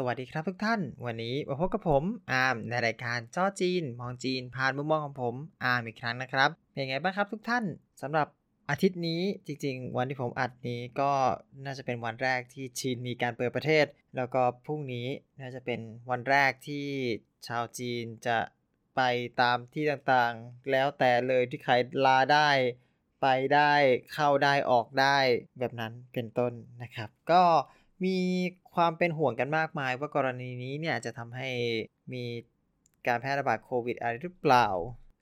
สวัสดีครับทุกท่าน วันนี้มาพบกับผมอาร์มในรายการจ้อจีน มองจีน ผ่านมุมมองของผมอาร์มอีกครั้งนะครับ เป็นไงบ้างครับทุกท่านสำหรับอาทิตย์นี้จริงๆ วันที่ผมอัดนี้ก็น่าจะเป็นวันแรกที่จีนมีการเปิดประเทศ แล้วก็พรุ่งนี้น่าจะเป็นวันแรกที่ชาวจีนจะไปตามที่ต่างๆ แล้วแต่เลยที่ใครลาได้ไปได้เข้าได้ออกได้แบบนั้นเป็นต้นนะครับ ก็มี ความเป็นห่วงกันมากมาย ว่ากรณีนี้เนี่ยจะทำให้มีการแพร่ระบาดโควิดอะไรหรือเปล่า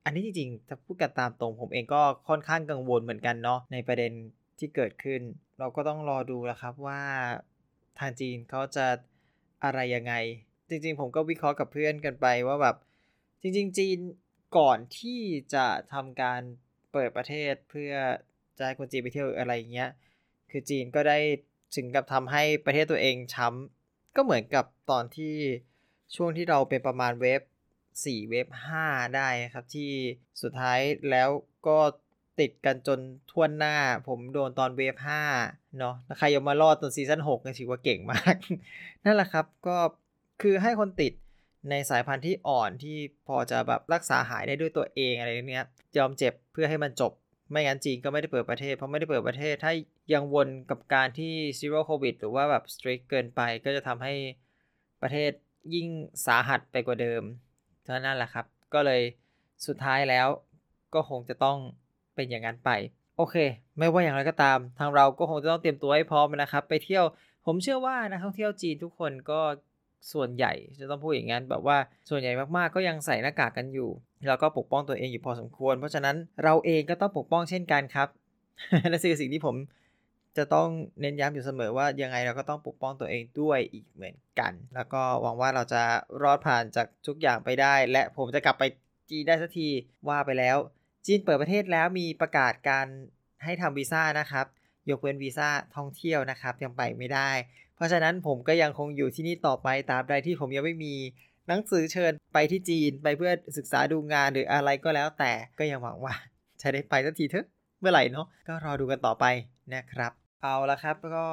อันนี้จริงๆ ถ้าพูดกันตามตรงผมเองก็ค่อนข้างกังวลเหมือนกันเนาะในประเด็นที่เกิดขึ้น เราก็ต้องรอดูแล้วครับว่าทางจีนเขาจะอะไรยังไง จริงๆ ผมก็วิเคราะห์กับเพื่อนกันไปว่าแบบจริง ๆ จีนก่อนที่จะทำการเปิดประเทศเพื่อจะให้คนจีนไปเที่ยวอะไรเงี้ย คือจีนก็ได้ ถึงกับทำให้ประเทศตัวเองช้ำก็เหมือนกับตอนที่ช่วงที่เราเป็นประมาณ wave 4 wave 5ได้ครับที่สุดท้ายแล้วก็ติดกันจนทั่วหน้า ผมโดนตอน wave 5เนาะใครยังมารอดตอน season 6ก็ถือว่าเก่งมาก นั่นแหละครับก็คือให้คนติดในสายพันธุ์ที่อ่อนที่พอจะแบบรักษาหายได้ด้วยตัวเองอะไรเนี้ยยอมเจ็บเพื่อให้มันจบ ไม่งั้นจีนก็ไม่ได้เปิดประเทศ เพราะไม่ได้เปิดประเทศ ถ้ายังวนกับการที่ zero covid หรือว่าแบบ strict เกินไปก็จะทำให้ประเทศยิ่งสาหัสไปกว่าเดิมเท่านั้นแหละครับ ก็เลยสุดท้ายแล้วก็คงจะต้องเป็นอย่างนั้นไป โอเค ไม่ว่าอย่างไรก็ตาม ทางเราก็คงจะต้องเตรียมตัวให้พร้อมนะครับ ไปเที่ยว ผมเชื่อว่านักท่องเที่ยวจีนทุกคนก็ ส่วนใหญ่จะต้องพูดอย่างนั้นแบบว่าส่วนใหญ่มากๆก็ยังใส่หน้ากากกันอยู่ แล้วก็ปกป้องตัวเองอยู่พอสมควร เพราะฉะนั้นเราเองก็ต้องปกป้องเช่นกันครับและสิ่งสิ่งที่ผมจะต้องเน้นย้ำอยู่เสมอว่ายังไงเราก็ต้องปกป้องตัวเองด้วยอีกเหมือนกัน แล้วก็หวังว่าเราจะรอดผ่านจากทุกอย่างไปได้ และผมจะกลับไปจีนได้สักทีว่าไปแล้ว จีนเปิดประเทศแล้วมีประกาศการให้ทำวีซ่านะครับ ยกเว้นวีซ่าท่องเที่ยวนะครับ ยังไปไม่ได้ เพราะฉะนั้นผมก็ยังคงอยู่ที่นี่ต่อไปตามใดที่ผมยังไม่มีหนังสือเชิญไปที่จีนไปเพื่อศึกษาดูงานหรืออะไรก็แล้วแต่ก็ยังหวังว่า จะได้ไปสักทีเถอะเมื่อไหร่เนาะก็รอดูกันต่อไปนะครับ เอาละครับก็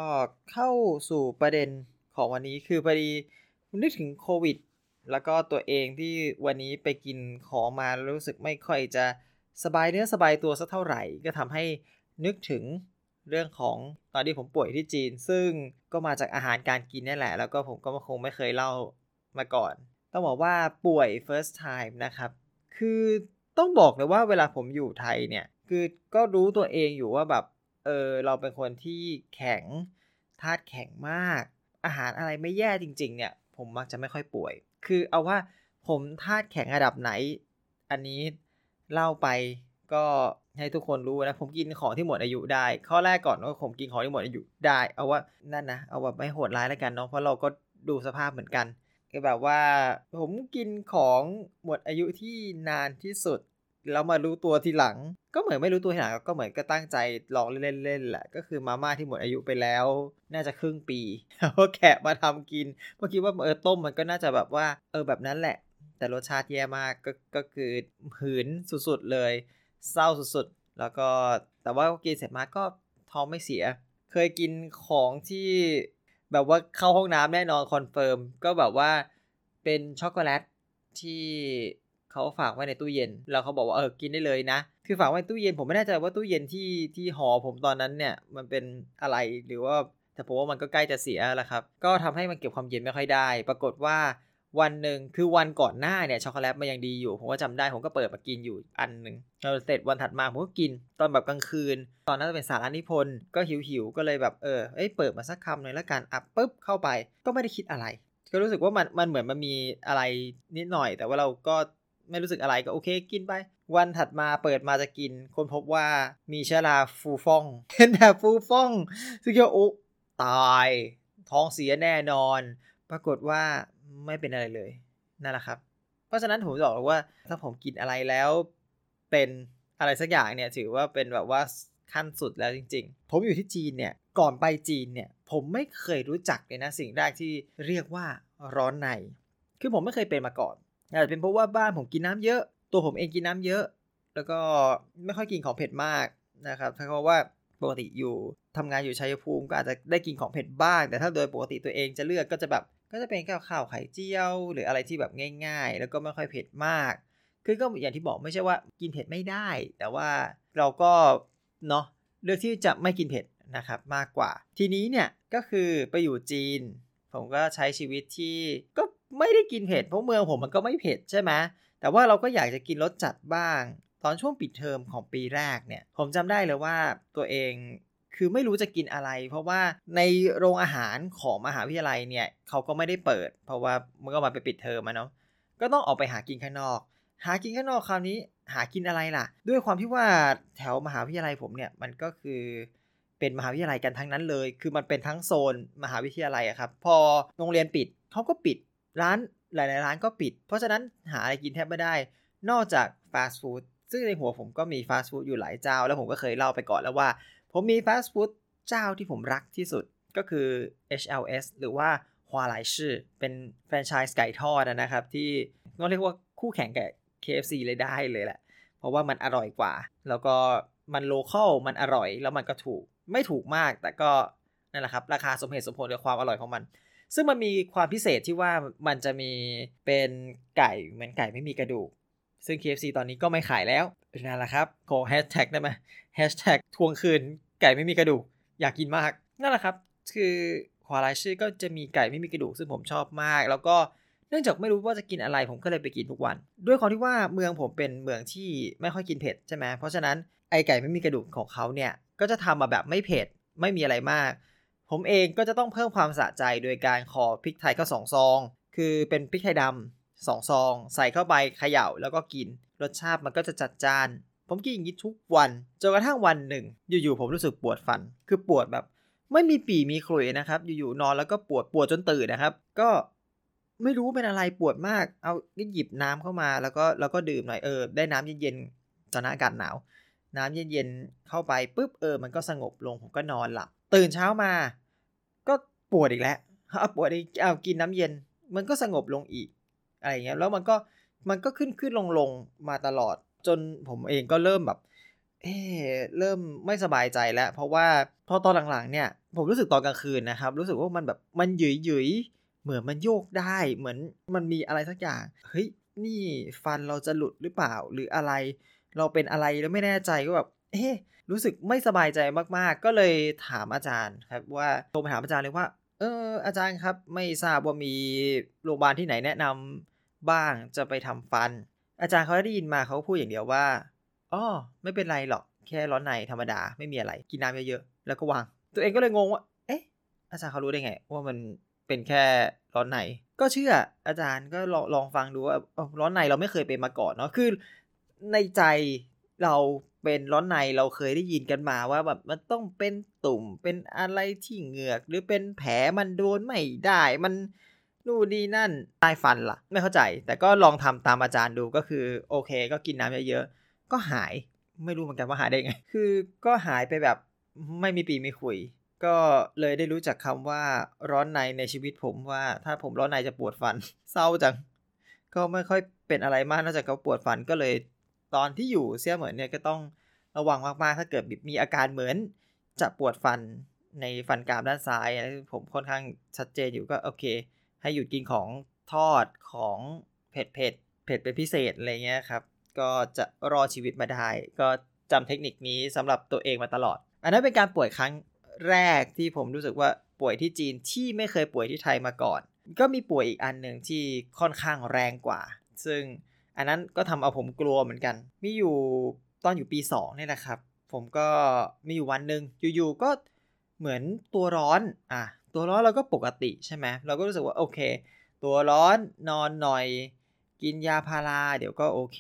เข้าสู่ประเด็นของวันนี้คือพอดีนึกถึงโควิด แล้วก็ตัวเองที่วันนี้ไปกินของมารู้สึกไม่ค่อยจะสบายเนื้อสบายตัวสักเท่าไหร่ ก็ทำให้นึกถึง เรื่องของตอนที่ผมป่วยที่จีน ซึ่งก็มาจากอาหารการกินนี่แหละ แล้วก็ผมก็คงไม่เคยเล่ามาก่อน ต้องบอกว่าป่วย first time นะครับ คือต้องบอกเลยว่าเวลาผมอยู่ไทยเนี่ย คือก็รู้ตัวเองอยู่ว่าแบบ เออ เราเป็นคนที่แข็งธาตุแข็งมาก อาหารอะไรไม่แย่จริง ๆ เนี่ย ผมมักจะไม่ค่อยป่วย คือเอาว่าผมธาตุแข็งระดับไหน อันนี้เล่าไปก็ ให้ทุกคนรู้นะผมกินของที่หมดอายุได้ ข้อแรกก่อนว่าผมกินของที่หมดอายุได้ เอาว่านั่นนะเอาแบบไม่โหดร้ายแล้วกันเนาะเพราะเราก็ดูสภาพเหมือนกันก็แบบว่า ผมกินของหมดอายุที่นานที่สุดแล้วมารู้ตัวทีหลัง ก็เหมือนไม่รู้ตัวทีหลังก็เหมือนก็ตั้งใจลองเล่นๆแหละก็คือมาม่าที่หมดอายุไปแล้ว น่าจะครึ่งปีแล้วแกะมาทำกินเมื่อคิดว่าเออต้มมันก็น่าจะแบบว่า เออแบบนั้นแหละ แต่รสชาติแย่มากก็ก็คือหืนสุดๆเลย เศร้าสุดๆ แล้วก็แต่ว่ากินเสร็จมาก็ท้องไม่เสีย เคยกินของที่แบบว่าเข้าห้องน้ำแน่นอน confirm ก็แบบว่าเป็นช็อกโกแลตที่เขาฝากไว้ในตู้เย็น แล้วเขาบอกว่าเออกินได้เลยนะ คือฝากไว้ตู้เย็นผมไม่แน่ใจว่าตู้เย็นที่ที่หอผมตอนนั้นเนี่ยมันเป็นอะไรหรือว่าแต่ผมว่ามันก็ใกล้จะเสียแล้วครับ ก็ทำให้มันเก็บความเย็นไม่ค่อยได้ ปรากฏว่า วันหนึ่งคือวันก่อนหน้าเนี่ยช็อกโกแลตมันยังดีอยู่ ผมก็จำได้ผมก็เปิดมากินอยู่อันหนึ่งเราเสร็จวันถัดมาผมก็กินตอนแบบกลางคืน ตอนนั้นจะเป็นสารานิพนธ์ก็หิวหิวก็เลยแบบเออเอ้ยเปิดมาสักคำหน่อยแล้วกันอับปุ๊บเข้าไปก็ไม่ได้คิดอะไร ก็รู้สึกว่ามันมันเหมือนมันมีอะไรนิดหน่อย แต่ว่าเราก็ไม่รู้สึกอะไรก็โอเคกินไป วันถัดมาเปิดมาจะกิน คนพบว่ามีเชื้อราฟูฟ่องเป็นแบบฟูฟ่องซึ่งก็โอ้ตาย ท้องเสียแน่นอน ปรากฏว่า ไม่เป็นอะไรเลยนั่นแหละครับ เพราะฉะนั้นผมบอกว่าถ้าผมกินอะไรแล้วเป็นอะไรสักอย่างเนี่ยถือว่าเป็นแบบว่าขั้นสุดแล้วจริง ๆ ผมอยู่ที่จีนเนี่ยก่อนไปจีนเนี่ยผมไม่เคยรู้จักเลยนะสิ่งแรกที่เรียกว่าร้อนใน คือผมไม่เคยเป็นมาก่อนอาจจะเป็นเพราะว่าบ้านผมกินน้ำเยอะ ตัวผมเองกินน้ำเยอะ แล้วก็ไม่ค่อยกินของเผ็ดมากนะครับเพราะว่าปกติอยู่ทำงานอยู่ชัยภูมิก็อาจจะได้กินของเผ็ดบ้าง แต่ถ้าโดยปกติตัวเองจะเลือกก็จะแบบ ก็จะเป็นข้าวข้าวไข่เจียว หรืออะไรที่แบบง่าย ๆ แล้วก็ไม่ค่อยเผ็ดมาก คือก็อย่างที่บอกไม่ใช่ว่ากินเผ็ดไม่ได้ แต่ว่าเราก็เนาะเลือกที่จะไม่กินเผ็ดนะครับมากกว่า ทีนี้เนี่ยก็คือไปอยู่จีน ผมก็ใช้ชีวิตที่ก็ไม่ได้กินเผ็ดเพราะเมืองผมมันก็ไม่เผ็ดใช่ไหมแต่ว่าเราก็อยากจะกินรสจัดบ้าง ตอนช่วงปิดเทอมของปีแรกเนี่ย ผมจำได้เลยว่าตัวเอง คือไม่รู้จะกินอะไร เพราะว่าในโรงอาหารของมหาวิทยาลัยเนี่ยเขาก็ไม่ได้เปิด เพราะว่ามันก็มาไปปิดเทอมมาเนาะก็ต้องออกไปหากินข้างนอก หากินข้างนอกคราวนี้หากินอะไรล่ะ ด้วยความที่ว่าแถวมหาวิทยาลัยผมเนี่ยมันก็คือเป็นมหาวิทยาลัยกันทั้งนั้นเลย คือมันเป็นทั้งโซนมหาวิทยาลัยอะครับ พอโรงเรียนปิดเขาก็ปิดร้านหลาย ๆ ร้านก็ปิด เพราะฉะนั้นหาอะไรกินแทบไม่ได้ นอกจากฟาสต์ฟู้ดซึ่งในหัวผมก็มีฟาสต์ฟู้ดอยู่หลายเจ้า แล้วผมก็เคยเล่าไปก่อนแล้วว่า ผมมีฟาสต์ฟู้ดเจ้าที่ผมรักที่สุดก็คือ HLS หรือว่าฮวาไลชื่อ เป็นแฟรนไชส์ไก่ทอดนะครับ ที่ก็เรียกว่าคู่แข่งกับ KFC เลยได้เลยแหละ เพราะว่ามันอร่อยกว่า แล้วก็มันโลเคอลมันอร่อย แล้วมันก็ถูก ไม่ถูกมาก แต่ก็นั่นแหละครับ ราคาสมเหตุสมผลกับความอร่อยของมัน ซึ่งมันมีความพิเศษที่ว่ามันจะมีเป็นไก่เหมือนไก่ไม่มีกระดูก ซึ่ง KFC ตอนนี้ก็ไม่ขายแล้วนั่นแหละครับขอแฮชแท็กได้ไหมแฮชแท็กทวงคืน ไก่ไม่มีกระดูก อยากกินมาก นั่นแหละครับ คือควาไลชื่อก็จะมีไก่ไม่มีกระดูกซึ่งผมชอบมาก แล้วก็เนื่องจากไม่รู้ว่าจะกินอะไรผมก็เลยไปกินทุกวัน ด้วยความที่ว่าเมืองผมเป็นเมืองที่ไม่ค่อยกินเผ็ดใช่ไหมเพราะฉะนั้นไอไก่ไม่มีกระดูกของเขาเนี่ยก็จะทำมาแบบไม่เผ็ดไม่มีอะไรมาก ผมเองก็จะต้องเพิ่มความสะใจโดยการขอพริกไทยก็สองซอง คือเป็นพริกไทยดำสองซอง ใส่เข้าไปเขย่าแล้วก็กิน รสชาติมันก็จะจัดจ้าน ผมกินอย่างนี้ทุกวันจนกระทั่งวันหนึ่ง อยู่ๆผมรู้สึกปวดฟัน คือปวดแบบไม่มีปีมีขลุ่ยนะครับ อยู่ๆนอนแล้วก็ปวดปวดจนตื่นนะครับ ก็ไม่รู้เป็นอะไรปวดมาก เอาหยิบน้ำเข้ามาแล้วก็แล้วก็ดื่มหน่อยเออได้น้ำเย็นๆตอนอากาศหนาว น้ำเย็นๆเข้าไปปุ๊บเออ มันก็สงบลงผมก็นอนหลับตื่นเช้ามา ก็ปวดอีกแล้วเอาปวดอีกเอากินน้ำเย็น มันก็สงบลงอีกอะไรเงี้ยแล้วมันก็มันก็ขึ้นขึ้นลงลงมาตลอด จนผมเองก็เริ่มแบบเออเริ่มไม่สบายใจแล้ว เพราะว่าพอตอนหลังๆเนี่ย ผมรู้สึกตอนกลางคืนนะครับ รู้สึกว่ามันแบบมันหยุยหยุยเหมือนมันโยกได้เหมือนมันมีอะไรสักอย่าง เฮ้ยนี่ฟันเราจะหลุดหรือเปล่าหรืออะไร เราเป็นอะไรแล้วไม่แน่ใจก็แบบเอ๊รู้สึกไม่สบายใจมากๆ ก็เลยถามอาจารย์ครับว่าโทรไปถามอาจารย์เลยว่า เอออาจารย์ครับไม่ทราบว่ามีโรงพยาบาลที่ไหนแนะนำบ้างจะไปทำฟัน อาจารย์เขาได้ยินมาเขาพูดอย่างเดียวว่าอ๋อไม่เป็นไรหรอกแค่ร้อนในธรรมดาไม่มีอะไรกินน้ำเยอะๆแล้วก็วาง ตัวเองก็เลยงงว่า เอ๊ะ อาจารย์เขารู้ได้ไง ว่ามันเป็นแค่ร้อนในก็เชื่ออาจารย์ก็ลองลองฟังดูว่าร้อนในเราไม่เคยเป็นมาก่อนเนาะคือ ในใจเราเป็นร้อนในเราเคยได้ยินกันมาว่าแบบมันต้องเป็นตุ่มเป็นอะไรที่เหงือก หรือเป็นแผลมันโดนไม่ได้มัน นู่นนี่นั่นใต้ฟันละ่ะ ไม่เข้าใจ แต่ก็ลองทำตามอาจารย์ดูก็คือ โอเค ก็กินน้ำเยอะๆก็หายไม่รู้เหมือนกันว่าหายได้ไง คือก็หายไปแบบไม่มีปีไม่คุย ก็เลยได้รู้จักคำว่าร้อนในในชีวิตผมว่า ถ้าผมร้อนในจะปวดฟัน เศร้าจัง ก็ไม่ค่อยเป็นอะไรมากนอกจากเขาปวดฟันก็เลย ตอนที่อยู่เสียเหมือนเนี่ยก็ต้องระวังมากๆ ถ้าเกิดมีอาการเหมือนจะปวดฟันในฟันกรามด้านซ้าย ผมค่อนข้างชัดเจนอยู่ก็โอเค ให้หยุดกินของทอดของเผ็ดเผ็ดเผ็ดเป็นพิเศษอะไรเงี้ยครับ ก็จะรอดชีวิตมาได้ ก็จำเทคนิคนี้สำหรับตัวเองมาตลอด อันนั้นเป็นการป่วยครั้งแรกที่ผมรู้สึกว่าป่วยที่จีนที่ไม่เคยป่วยที่ไทยมาก่อน ก็มีป่วยอีกอันหนึ่งที่ค่อนข้างแรงกว่า ซึ่งอันนั้นก็ทำเอาผมกลัวเหมือนกัน มีอยู่ตอนอยู่ปี2นี่แหละครับ ผมก็มีอยู่วันหนึ่งอยู่ๆก็เหมือนตัวร้อน อะ ตัวร้อนเราก็ปกติใช่ไหมเราก็รู้สึกว่าโอเค ตัวร้อนนอนหน่อย กินยาพาราเดี๋ยวก็โอเค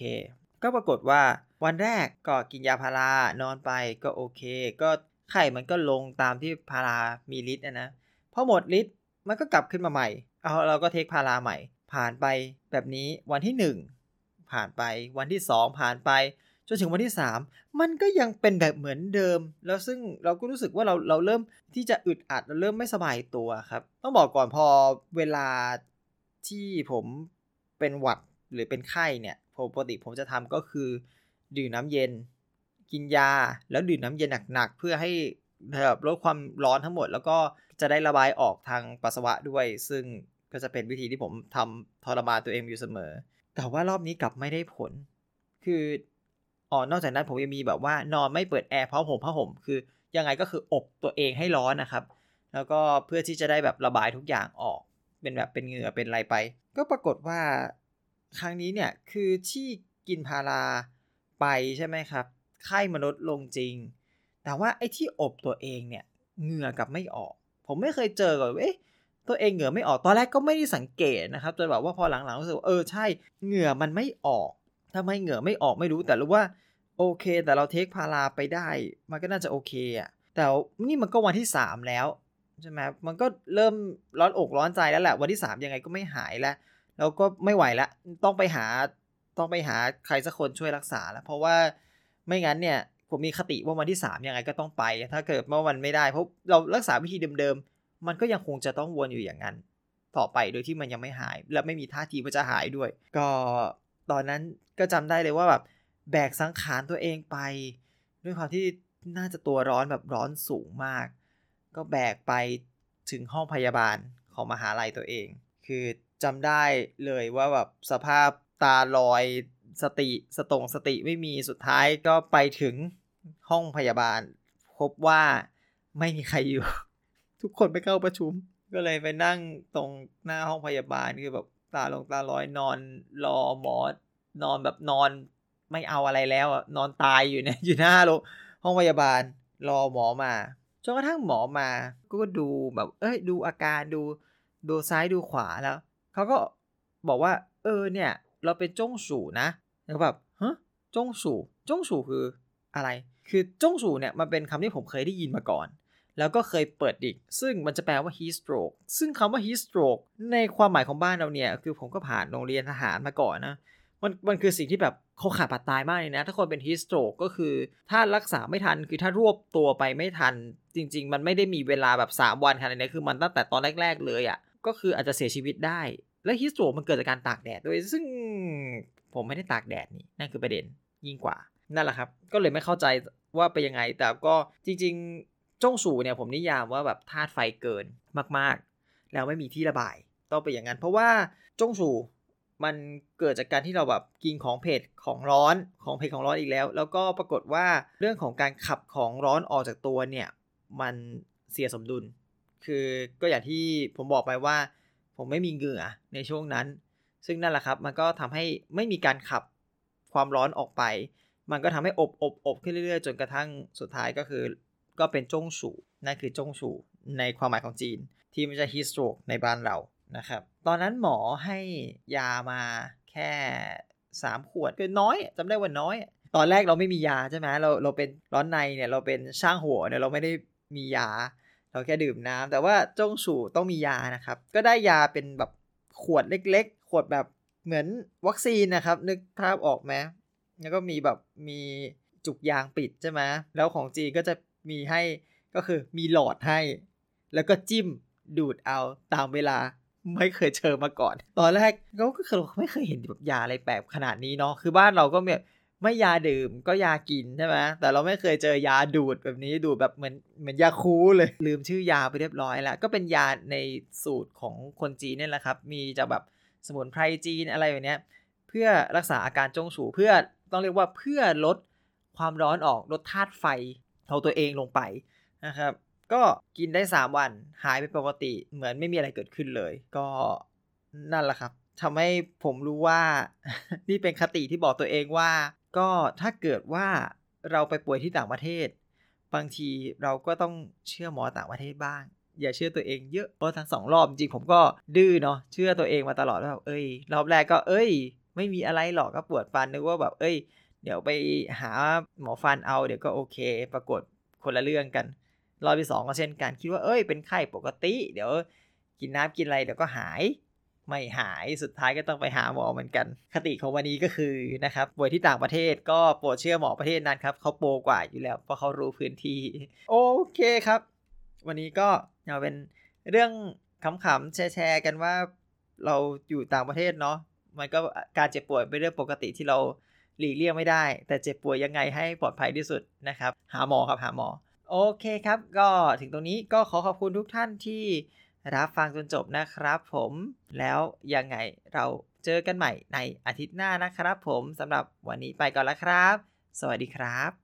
ก็ปรากฏว่าวันแรกก็กินยาพารานอนไปก็โอเค ก็ไข้มันก็ลงตามที่พารามีฤทธิ์นะนะพอหมดฤทธิ์มันก็กลับขึ้นมาใหม่เอาเราก็เทคพาราใหม่ ผ่านไปแบบนี้วันที่ 1 ผ่านไปวันที่ 2 ผ่านไป จนถึงวันที่ 3 มันก็ยังเป็นแบบเหมือนเดิม แล้วซึ่งเราก็รู้สึกว่าเราเราเริ่มที่จะอึดอัดเราเริ่มไม่สบายตัวครับ ต้องบอกก่อนพอเวลาที่ผมเป็นหวัดหรือเป็นไข้เนี่ยปกติผมจะทำก็คือ ดื่มน้ำเย็น กินยาแล้วดื่มน้ำเย็นหนักๆเพื่อให้แบบลดความร้อนทั้งหมด แล้วก็จะได้ระบายออกทางปัสสาวะด้วย ซึ่งก็จะเป็นวิธีที่ผมทำทรมานตัวเองอยู่เสมอ แต่ว่ารอบนี้กลับไม่ได้ผล คือ อ๋อนอกจากนั้นผมยังมีแบบว่านอนไม่เปิดแอร์เพราะผมผ้าห่มคือยังไงก็คืออบตัวเองให้ร้อนนะครับ แล้วก็เพื่อที่จะได้แบบระบายทุกอย่างออก เป็นแบบเป็นเหงื่อเป็นอะไรไป ก็ปรากฏว่าครั้งนี้เนี่ยคือที่กินพาราไปใช่ไหมครับไข้มนุษย์ลงจริง แต่ว่าไอ้ที่อบตัวเองเนี่ยเหงื่อกับไม่ออก ผมไม่เคยเจอก่อนเอ๊ะตัวเองเหงื่อไม่ออกตอนแรกก็ไม่ได้สังเกตนะครับจนแบบว่าพอหลังๆรู้สึกเออใช่เหงื่อมันไม่ออก ทำไมเหงื่อไม่ออกไม่รู้แต่รู้ว่า โอเค แต่เราเทคพาราไปได้ มันก็น่าจะโอเคอะแต่นี่มันก็วันที่ 3 แล้วใช่ไหมมันก็เริ่มร้อนอกร้อนใจแล้วแหละวันที่ 3 ยังไงก็ไม่หายแล้วแล้วก็ไม่ไหวแล้วต้องไปหาต้องไปหาใครสักคนช่วยรักษาแล้ว เพราะว่าไม่งั้นเนี่ยผมมีคติว่าวันที่ 3 ยังไงก็ต้องไป ถ้าเกิดเมื่อวันไม่ได้เพราะเรารักษาวิธีเดิมๆ มันก็ยังคงจะต้องวนอยู่อย่างนั้น ต่อไปโดยที่มันยังไม่หาย และไม่มีท่าทีว่าจะหายด้วย ก็ ตอนนั้นก็จำได้เลยว่าแบบแบกสังขารตัวเองไป ด้วยความที่น่าจะตัวร้อนแบบร้อนสูงมาก ก็แบกไปถึงห้องพยาบาลของมหาลัยตัวเอง คือจำได้เลยว่าแบบสภาพตาลอยสติสตงสติไม่มีสุดท้ายก็ไปถึงห้องพยาบาล พบว่าไม่มีใครอยู่ ทุกคนไปเข้าประชุม ก็เลยไปนั่งตรงหน้าห้องพยาบาลคือแบบ ตาลงตาลอยนอนรอหมอนอนแบบนอนไม่เอาอะไรแล้วนอนตายอยู่เนี่ยอยู่หน้าโรงห้องพยาบาลรอหมอมาจนกระทั่งหมอมาก็ดูแบบ เอ้ย ดูอาการดูดูซ้ายดูขวาแล้วเขาก็บอกว่า เออเนี่ย เราเป็นจงสู่นะแล้วแบบฮะจงสู่จงสู่คืออะไร คือจงสู่เนี่ยมันเป็นคำที่ผมเคยได้ยินมาก่อน แล้วก็เคยเปิดดิกซึ่งมันจะแปลว่า heat stroke ซึ่งคำว่า heat stroke ในความหมายของบ้านเราเนี่ย คือผมก็ผ่านโรงเรียนทหารมาก่อนนะ มันมันคือสิ่งที่แบบเขาขาดปัดตายมากเลยนะ ถ้าคนเป็นฮีสโตรกก็คือ ถ้ารักษาไม่ทัน คือถ้ารวบตัวไปไม่ทัน จริง ๆ มันไม่ได้มีเวลาแบบ 3 วันขนาดนี้คือมันตั้งแต่ตอนแรก ๆ เลยอะ่ะ ก็คืออาจจะเสียชีวิตได้ และฮีสโตรกมันเกิดจากการตากแดดด้วย ซึ่งผมไม่ได้ตากแดดนี่ นั่นคือประเด็นยิ่งกว่า นั่นแหละครับ ก็เลยไม่เข้าใจว่าไปยังไง แต่ก็จริง ๆ จงสูเนี่ยผมนิยามว่าแบบธาตุไฟเกินมากๆ แล้วไม่มีที่ระบาย ต้องไปอย่างนั้น เพราะว่าจงสูมันเกิดจากการที่เราแบบกินของเผ็ดของร้อนของเผ็ดของร้อนอีกแล้ว แล้วก็ปรากฏว่าเรื่องของการขับของร้อนออกจากตัวเนี่ยมันเสียสมดุล คือก็อย่างที่ผมบอกไปว่า ผมไม่มีเหงื่อในช่วงนั้น ซึ่งนั่นแหละครับมันก็ทำให้ไม่มีการขับความร้อนออกไป มันก็ทำให้อบอบอบขึ้นเรื่อยๆ จนกระทั่งสุดท้ายก็คือ ก็เป็นจงฉูนั่นคือจงฉูในความหมายของจีน ที่ไม่ใช่ฮิสโตรกในบ้านเรานะครับ ตอนนั้นหมอให้ยามาแค่ 3 ขวดคือน้อยจำได้ว่าน้อย ตอนแรกเราไม่มียาใช่ไหมเราเราเป็นร้อนในเนี่ยเราเป็นช่างหัวเนี่ยเราไม่ได้มียา เราแค่ดื่มน้ำแต่ว่าจงสู่ต้องมียานะครับ ก็ได้ยาเป็นแบบขวดเล็ก ๆ ขวดแบบเหมือนวัคซีนนะครับ นึกภาพออกไหมแล้วก็มีแบบมีจุกยางปิดใช่ไหมแล้วของจีนก็จะ มีให้ก็คือมีหลอดให้ แล้วก็จิ้มดูดเอาตามเวลาไม่เคยเจอมาก่อน ตอนแรกเราก็คือไม่เคยเห็นแบบยาอะไรแปลกขนาดนี้เนาะคือบ้านเราก็แบบไม่ยาดื่มก็ยากินใช่ไหมแต่เราไม่เคยเจอยาดูดแบบนี้ดูดแบบเหมือนเหมือนยาคูเลย ลืมชื่อยาไปเรียบร้อยแล้ว ก็เป็นยาในสูตรของคนจีนนี่แหละครับ มีจากแบบสมุนไพรจีนอะไรแบบนี้เพื่อรักษาอาการจงสูเพื่อต้องเรียกว่าเพื่อลดความร้อนออกลดธาตุไฟ ของตัวเองลงไปนะครับ ก็กินได้ 3 วันหายไปปกติเหมือนไม่มีอะไรเกิดขึ้นเลย ก็นั่นแหละครับทำให้ผมรู้ว่า นี่เป็นคติที่บอกตัวเองว่า ก็ถ้าเกิดว่าเราไปป่วยที่ต่างประเทศ บางทีเราก็ต้องเชื่อหมอต่างประเทศบ้าง อย่าเชื่อตัวเองเยอะเพราะทั้งสองรอบจริงผมก็ดื้อเนาะเชื่อตัวเองมาตลอดว่าเอ้ย รอบแรกก็เอ้ย ไม่มีอะไรหรอกก็ปวดฟันนึกว่าแบบเอ้ย เดี๋ยวไปหาหมอฟันเอาเดี๋ยวก็โอเค ปรากฏคนละเรื่องกันรอบที่สองก็เช่นกันคิดว่าเอ้ยเป็นไข้ปกติ เดี๋ยวกินน้ำกินอะไรเดี๋ยวก็หาย ไม่หายสุดท้ายก็ต้องไปหาหมอเหมือนกัน คติของวันนี้ก็คือนะครับป่วยที่ต่างประเทศก็โปรดเชื่อหมอประเทศนั้นครับเขาโปรกว่าอยู่แล้วเพราะเขารู้พื้นที่ โอเคครับ วันนี้ก็เอาเป็นเรื่องขำๆแชร์กันว่าเราอยู่ต่างประเทศเนาะมันก็การเจ็บป่วยเป็นเรื่องปกติที่เรา หลีกเลี่ยงไม่ได้ แต่เจ็บป่วยยังไงให้ปลอดภัยที่สุดนะครับ หาหมอครับหาหมอ โอเคครับ ก็ถึงตรงนี้ก็ขอขอบคุณทุกท่านที่รับฟังจนจบนะครับ ผมแล้วยังไงเราเจอกันใหม่ในอาทิตย์หน้านะครับ ผมสำหรับวันนี้ไปก่อนแล้วครับ สวัสดีครับ